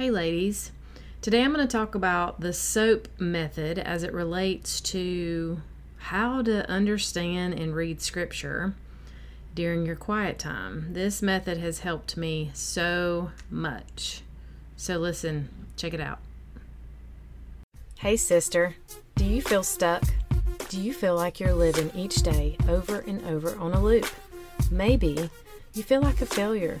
Hey, ladies. Today I'm going to talk about the SOAP method as it relates to how to understand and read scripture during your quiet time. This method has helped me so much. So, listen, check it out. Hey, sister, do you feel stuck? Do you feel like you're living each day over and over on a loop? Maybe you feel like a failure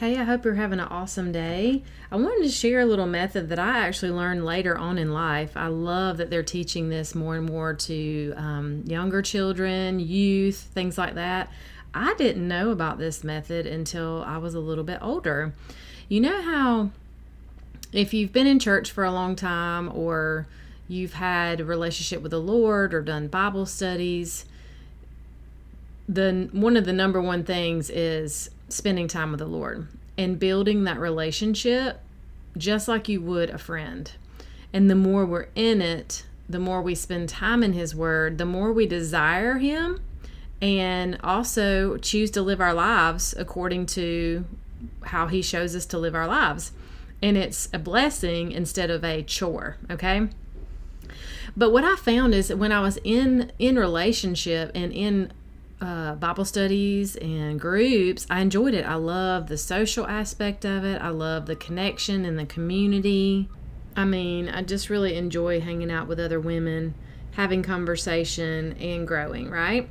Hey, I hope you're having an awesome day. I wanted to share a little method that I actually learned later on in life. I love that they're teaching this more and more to um, younger children, youth, things like that. I didn't know about this method until I was a little bit older. You know how if you've been in church for a long time or you've had a relationship with the Lord or done Bible studies, the one of the number one things is spending time with the Lord and building that relationship just like you would a friend. And the more we're in it, the more we spend time in His Word, the more we desire Him and also choose to live our lives according to how He shows us to live our lives. And it's a blessing instead of a chore, okay? But what I found is that when I was in in relationship and in uh, Bible studies and groups, I enjoyed it. I love the social aspect of it. I love the connection and the community. I mean, I just really enjoy hanging out with other women, having conversation, and growing, right?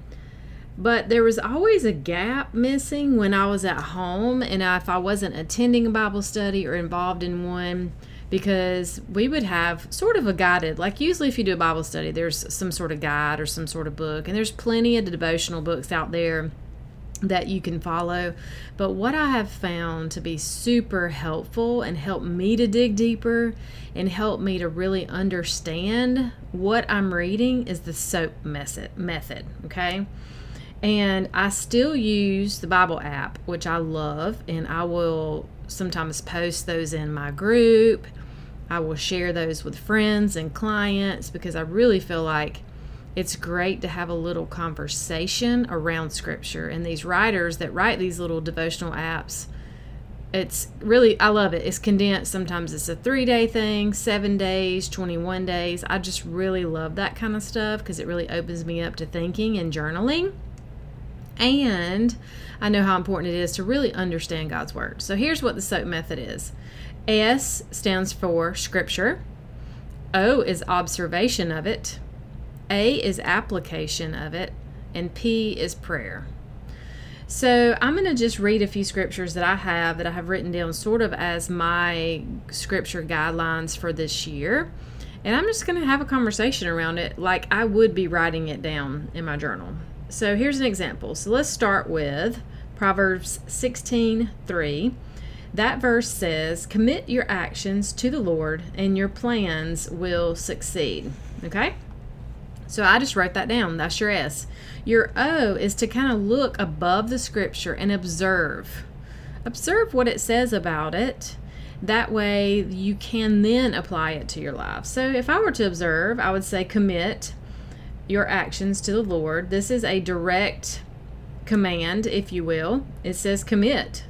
But there was always a gap missing when I was at home, and if I wasn't attending a Bible study or involved in one, because we would have sort of a guided like usually if you do a bible study there's some sort of guide or some sort of book and there's plenty of devotional books out there that you can follow. But what i have found to be super helpful and help me to dig deeper and help me to really understand what i'm reading is the soap method method okay? And i still use the bible app which i love and i will sometimes post those in my group I will share those with friends and clients because I really feel like it's great to have a little conversation around scripture. And these writers that write these little devotional apps, it's really, I love it. It's condensed. Sometimes it's a three day thing, seven days, 21 days. I just really love that kind of stuff because it really opens me up to thinking and journaling. And I know how important it is to really understand God's Word. So here's what the SOAP method is S stands for Scripture, O is observation of it, A is application of it, and P is prayer. So I'm going to just read a few scriptures that I have that I have written down sort of as my scripture guidelines for this year. And I'm just going to have a conversation around it like I would be writing it down in my journal. So here's an example. So let's start with Proverbs 16 3. That verse says, Commit your actions to the Lord, and your plans will succeed. Okay? So I just wrote that down. That's your S. Your O is to kind of look above the scripture and observe. Observe what it says about it. That way you can then apply it to your life. So if I were to observe, I would say commit your actions to the Lord. This is a direct command, if you will. It says commit.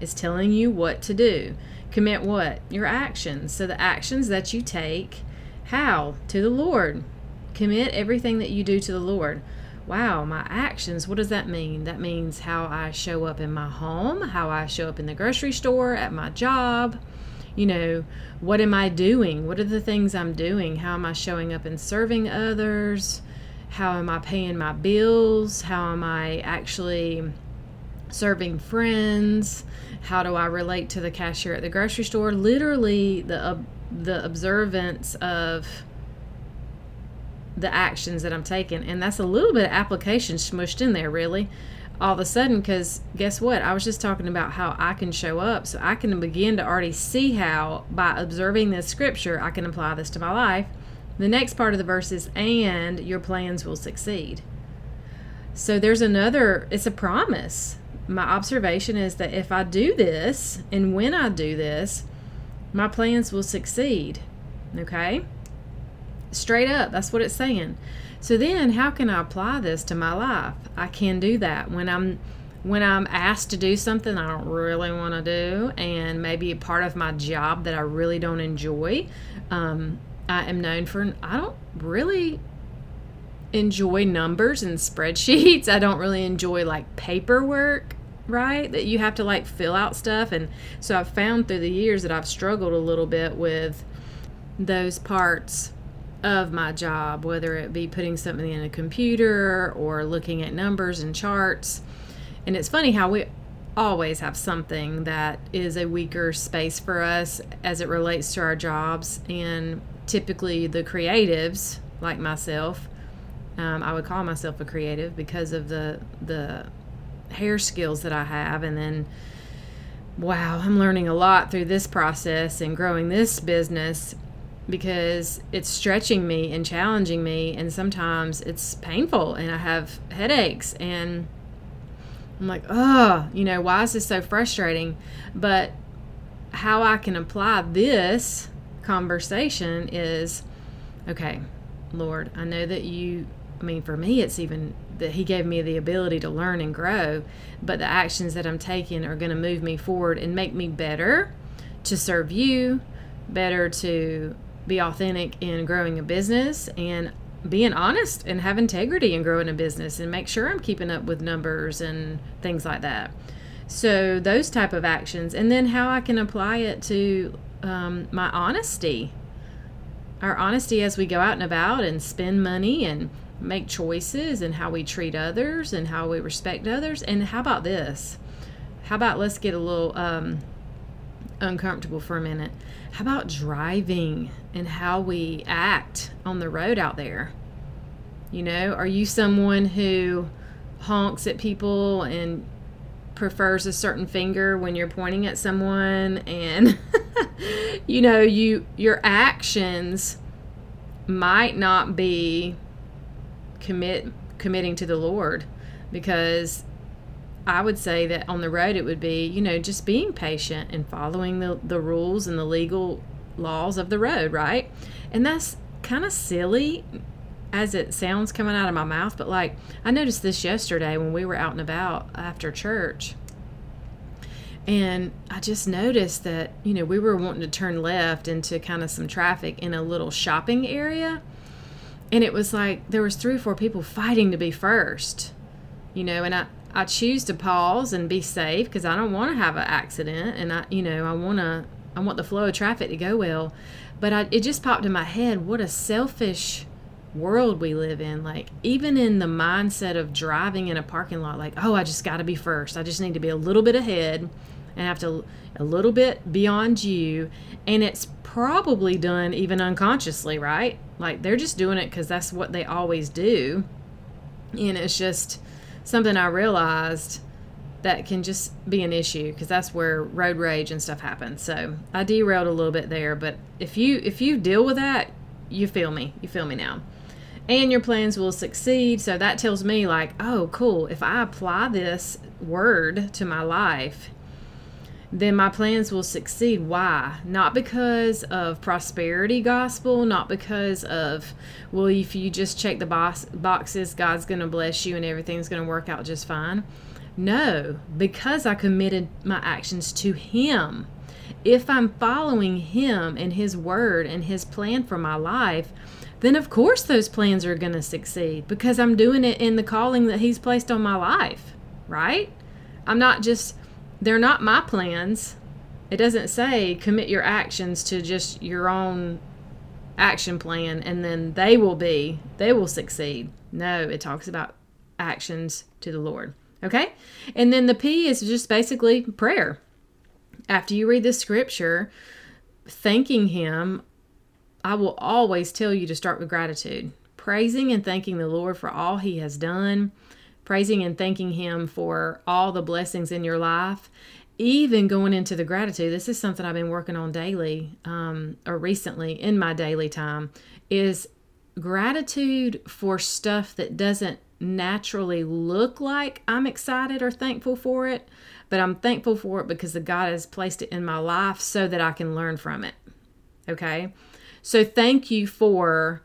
It's telling you what to do. Commit what? Your actions. So the actions that you take, how? To the Lord. Commit everything that you do to the Lord. Wow, my actions, what does that mean? That means how I show up in my home, how I show up in the grocery store, at my job, you know, what am I doing? What are the things I'm doing? How am I showing up and serving others? How am I paying my bills? How am I actually serving friends? How do I relate to the cashier at the grocery store? Literally, the uh, the observance of the actions that I'm taking, and that's a little bit of application smushed in there, really. All of a sudden, because guess what? I was just talking about how I can show up, so I can begin to already see how by observing this scripture I can apply this to my life. The next part of the verse is, and your plans will succeed. So there's another, it's a promise my observation is that if I do this and when I do this, my plans will succeed. Okay? Straight up, that's what it's saying. So then how can I apply this to my life? I can do that when I'm when I'm asked to do something I don't really want to do and maybe a part of my job that I really don't enjoy. Um, I am known for I don't really enjoy numbers and spreadsheets. I don't really enjoy like paperwork right? That you have to like fill out stuff. And so I've found through the years that I've struggled a little bit with those parts of my job, whether it be putting something in a computer or looking at numbers and charts. And it's funny how we always have something that is a weaker space for us as it relates to our jobs. And typically, the creatives, like myself, um, I would call myself a creative because of the the hair skills that I have. And then, wow, I'm learning a lot through this process and growing this business because it's stretching me and challenging me. And sometimes it's painful and I have headaches. And I'm like, oh, you know, why is this so frustrating? But how I can apply this conversation is okay, Lord, I know that you, I mean, for me, it's even that he gave me the ability to learn and grow but the actions that i'm taking are going to move me forward and make me better to serve you better to be authentic in growing a business and being honest and have integrity in growing a business and make sure i'm keeping up with numbers and things like that. So those type of actions and then how i can apply it to um, my honesty our honesty as we go out and about and spend money and make choices and how we treat others and how we respect others. And how about this? How about let's get a little um, uncomfortable for a minute? How about driving and how we act on the road out there? You know, are you someone who honks at people and prefers a certain finger when you're pointing at someone and you know you your actions might not be commit committing to the Lord because I would say that on the road it would be, you know, just being patient and following the, the rules and the legal laws of the road, right? And that's kind of silly as it sounds coming out of my mouth, but like I noticed this yesterday when we were out and about after church. And I just noticed that, you know, we were wanting to turn left into kind of some traffic in a little shopping area and it was like there was three or four people fighting to be first you know and i i choose to pause and be safe because i don't want to have an accident and i you know i want to i want the flow of traffic to go well but I, it just popped in my head what a selfish world we live in like even in the mindset of driving in a parking lot like oh i just got to be first i just need to be a little bit ahead and have to a little bit beyond you and it's probably done even unconsciously right like they're just doing it because that's what they always do. And it's just something I realized that can just be an issue because that's where road rage and stuff happens. So I derailed a little bit there, but if you if you deal with that, you feel me. You feel me now. And your plans will succeed. So that tells me like, oh, cool. If I apply this word to my life, then my plans will succeed. Why? Not because of prosperity gospel, not because of, well, if you just check the box, boxes, God's going to bless you and everything's going to work out just fine. No, because I committed my actions to Him. If I'm following Him and His word and His plan for my life, then of course those plans are going to succeed because I'm doing it in the calling that He's placed on my life, right? I'm not just they're not my plans. It doesn't say commit your actions to just your own action plan and then they will be, they will succeed. No, it talks about actions to the Lord. Okay? And then the P is just basically prayer. After you read the scripture, thanking Him, I will always tell you to start with gratitude. Praising and thanking the Lord for all He has done, praising and thanking Him for all the blessings in your life, even going into the gratitude, this is something I've been working on daily um, or recently in my daily time, is gratitude for stuff that doesn't naturally look like I'm excited or thankful for it, but I'm thankful for it because the God has placed it in my life so that I can learn from it. Okay? So thank you for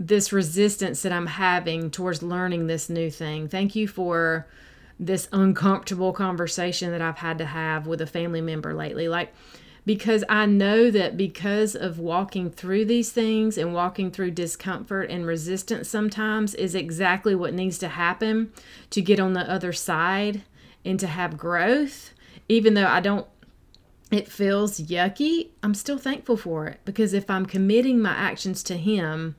this resistance that I'm having towards learning this new thing. Thank you for this uncomfortable conversation that I've had to have with a family member lately. Like, because I know that because of walking through these things and walking through discomfort and resistance sometimes is exactly what needs to happen to get on the other side and to have growth, even though I don't it feels yucky, I'm still thankful for it because if I'm committing my actions to Him,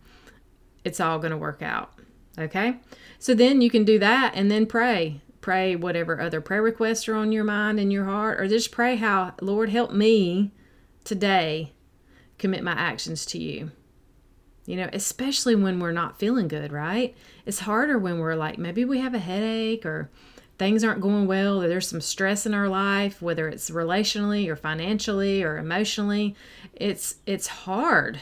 it's all going to work out. Okay? So then you can do that and then pray pray whatever other prayer requests are on your mind and your heart, or just pray how, Lord, help me today commit my actions to you. You know, especially when we're not feeling good, right? It's harder when we're like, maybe we have a headache or things aren't going well, there's some stress in our life, whether it's relationally or financially or emotionally. It's it's hard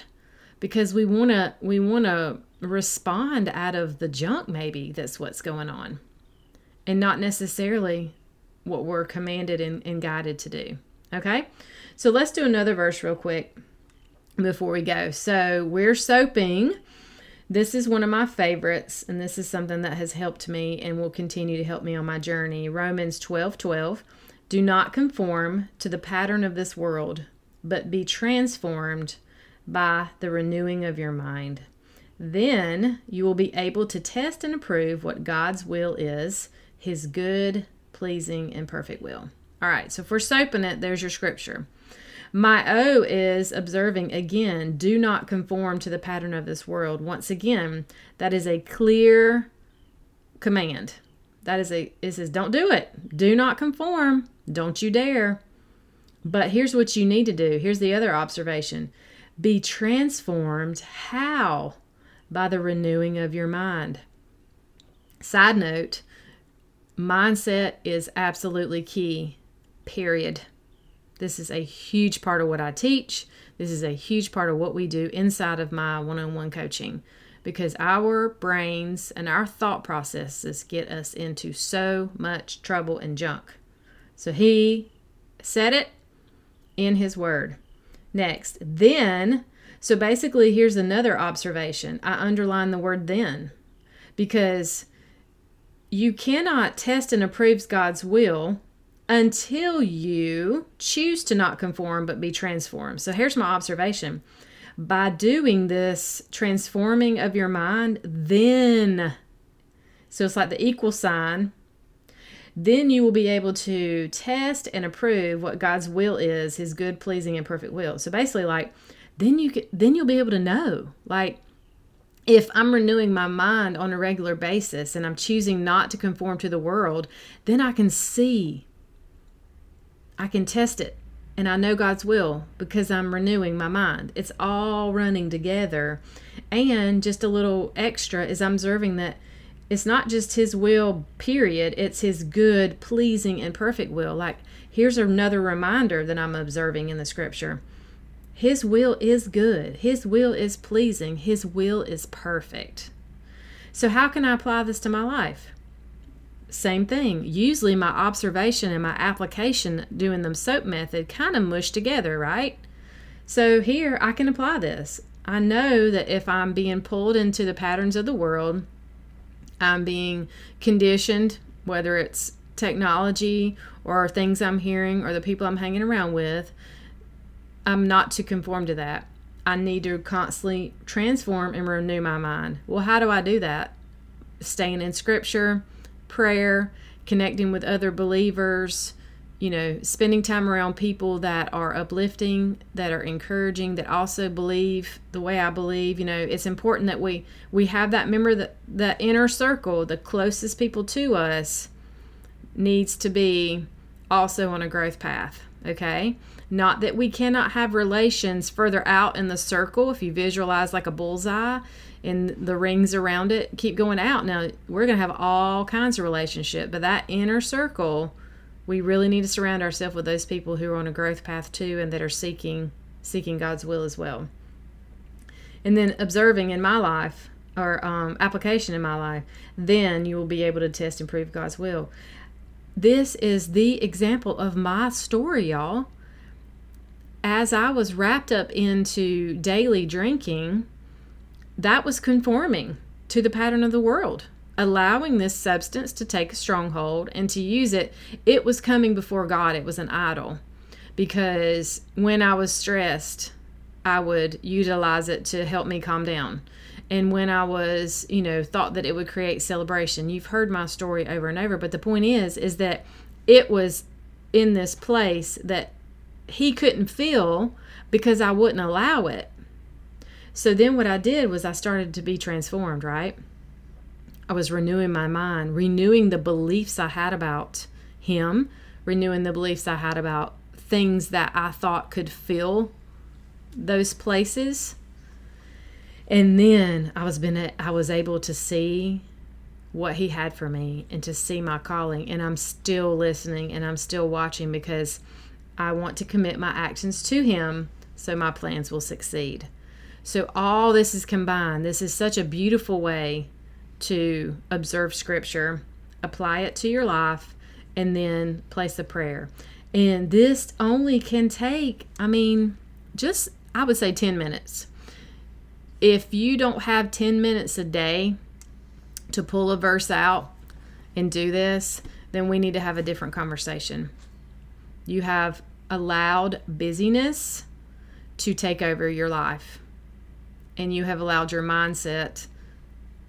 because we want to we want to respond out of the junk maybe that's what's going on and not necessarily what we're commanded and, and guided to do. Okay? So let's do another verse real quick before we go. So we're soaping. This is one of my favorites, and this is something that has helped me and will continue to help me on my journey. Romans 12 12. Do not conform to the pattern of this world, but be transformed by the renewing of your mind. Then you will be able to test and approve what God's will is his good, pleasing, and perfect will. All right, so for we're soaping it, there's your scripture. My O is observing again, do not conform to the pattern of this world. Once again, that is a clear command. That is a it says don't do it. Do not conform. Don't you dare. But here's what you need to do. Here's the other observation. Be transformed how? By the renewing of your mind. Side note, mindset is absolutely key, period. This is a huge part of what I teach. This is a huge part of what we do inside of my one on one coaching because our brains and our thought processes get us into so much trouble and junk. So he said it in his word. Next, then, so basically, here's another observation. I underline the word then because you cannot test and approve God's will until you choose to not conform but be transformed. So here's my observation. By doing this transforming of your mind, then, so it's like the equal sign, then you will be able to test and approve what God's will is, his good, pleasing, and perfect will. So basically, like, then you can, then you'll be able to know, like, if I'm renewing my mind on a regular basis and I'm choosing not to conform to the world, then I can see, I can test it, and I know God's will because I'm renewing my mind. It's all running together. And just a little extra is I'm observing that it's not just His will, period, it's His good, pleasing, and perfect will. Like, here's another reminder that I'm observing in the scripture his will is good. His will is pleasing. His will is perfect. So, how can I apply this to my life? Same thing. Usually, my observation and my application doing the soap method kind of mush together, right? So, here I can apply this. I know that if I'm being pulled into the patterns of the world, I'm being conditioned, whether it's technology or things I'm hearing or the people I'm hanging around with, I'm not to conform to that. I need to constantly transform and renew my mind. Well, how do I do that? Staying in scripture, prayer, connecting with other believers, you know, spending time around people that are uplifting, that are encouraging, that also believe the way I believe. You know, it's important that we we have that member that that inner circle, the closest people to us, needs to be also on a growth path. Okay, not that we cannot have relations further out in the circle. If you visualize like a bullseye and the rings around it, keep going out. Now we're gonna have all kinds of relationship, but that inner circle we really need to surround ourselves with those people who are on a growth path too and that are seeking seeking God's will as well. And then observing in my life or um, application in my life, then you will be able to test and prove God's will. This is the example of my story, y'all. As I was wrapped up into daily drinking, that was conforming to the pattern of the world allowing this substance to take a stronghold and to use it, it was coming before God. It was an idol. Because when I was stressed, I would utilize it to help me calm down. And when I was, you know, thought that it would create celebration. You've heard my story over and over, but the point is is that it was in this place that he couldn't feel because I wouldn't allow it. So then what I did was I started to be transformed, right? I was renewing my mind, renewing the beliefs I had about him, renewing the beliefs I had about things that I thought could fill those places. And then I was been I was able to see what he had for me and to see my calling and I'm still listening and I'm still watching because I want to commit my actions to him so my plans will succeed. So all this is combined. This is such a beautiful way to observe scripture, apply it to your life, and then place a prayer. And this only can take, I mean, just, I would say 10 minutes. If you don't have 10 minutes a day to pull a verse out and do this, then we need to have a different conversation. You have allowed busyness to take over your life, and you have allowed your mindset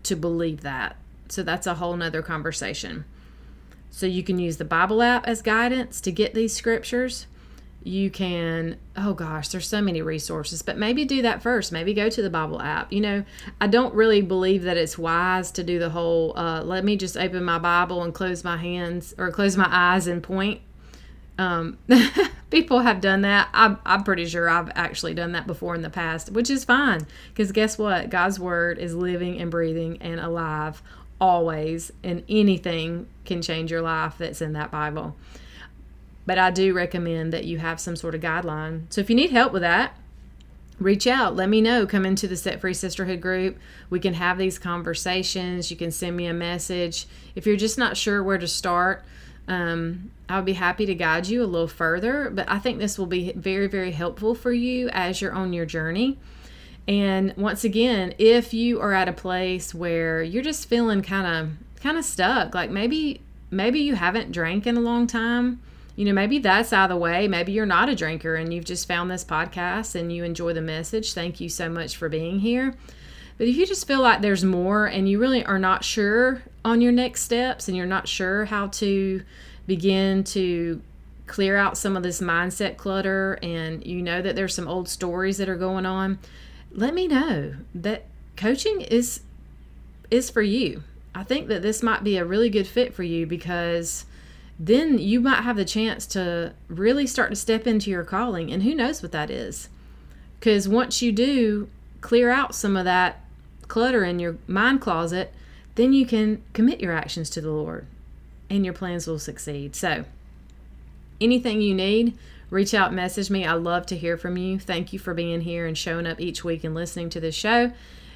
to believe that. So that's a whole nother conversation. So you can use the Bible app as guidance to get these scriptures. You can, oh gosh, there's so many resources, but maybe do that first. Maybe go to the Bible app. You know, I don't really believe that it's wise to do the whole, uh, let me just open my Bible and close my hands or close my eyes and point. Um, people have done that. I'm, I'm pretty sure I've actually done that before in the past, which is fine because guess what? God's word is living and breathing and alive always, and anything can change your life that's in that Bible. But I do recommend that you have some sort of guideline. So if you need help with that, reach out. Let me know. Come into the Set Free Sisterhood group. We can have these conversations. You can send me a message. If you're just not sure where to start, um, I would be happy to guide you a little further, but I think this will be very, very helpful for you as you're on your journey. And once again, if you are at a place where you're just feeling kind of kind of stuck, like maybe maybe you haven't drank in a long time, you know, maybe that's out of the way. Maybe you're not a drinker and you've just found this podcast and you enjoy the message. Thank you so much for being here. But if you just feel like there's more and you really are not sure on your next steps and you're not sure how to begin to clear out some of this mindset clutter and you know that there's some old stories that are going on, let me know that coaching is is for you. I think that this might be a really good fit for you because then you might have the chance to really start to step into your calling and who knows what that is. Cuz once you do clear out some of that clutter in your mind closet, then you can commit your actions to the Lord and your plans will succeed. So, anything you need, reach out, message me. I love to hear from you. Thank you for being here and showing up each week and listening to this show.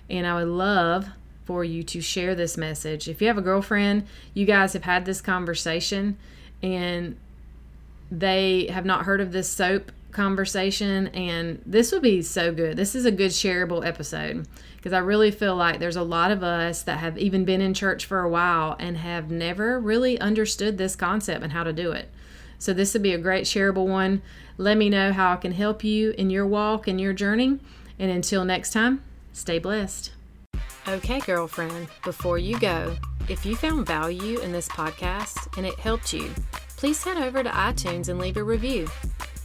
And I would love for you to share this message. If you have a girlfriend, you guys have had this conversation and they have not heard of this soap conversation and this would be so good. This is a good shareable episode because I really feel like there's a lot of us that have even been in church for a while and have never really understood this concept and how to do it. So this would be a great shareable one. Let me know how I can help you in your walk and your journey. And until next time, stay blessed. Okay, girlfriend, before you go, if you found value in this podcast and it helped you, please head over to iTunes and leave a review.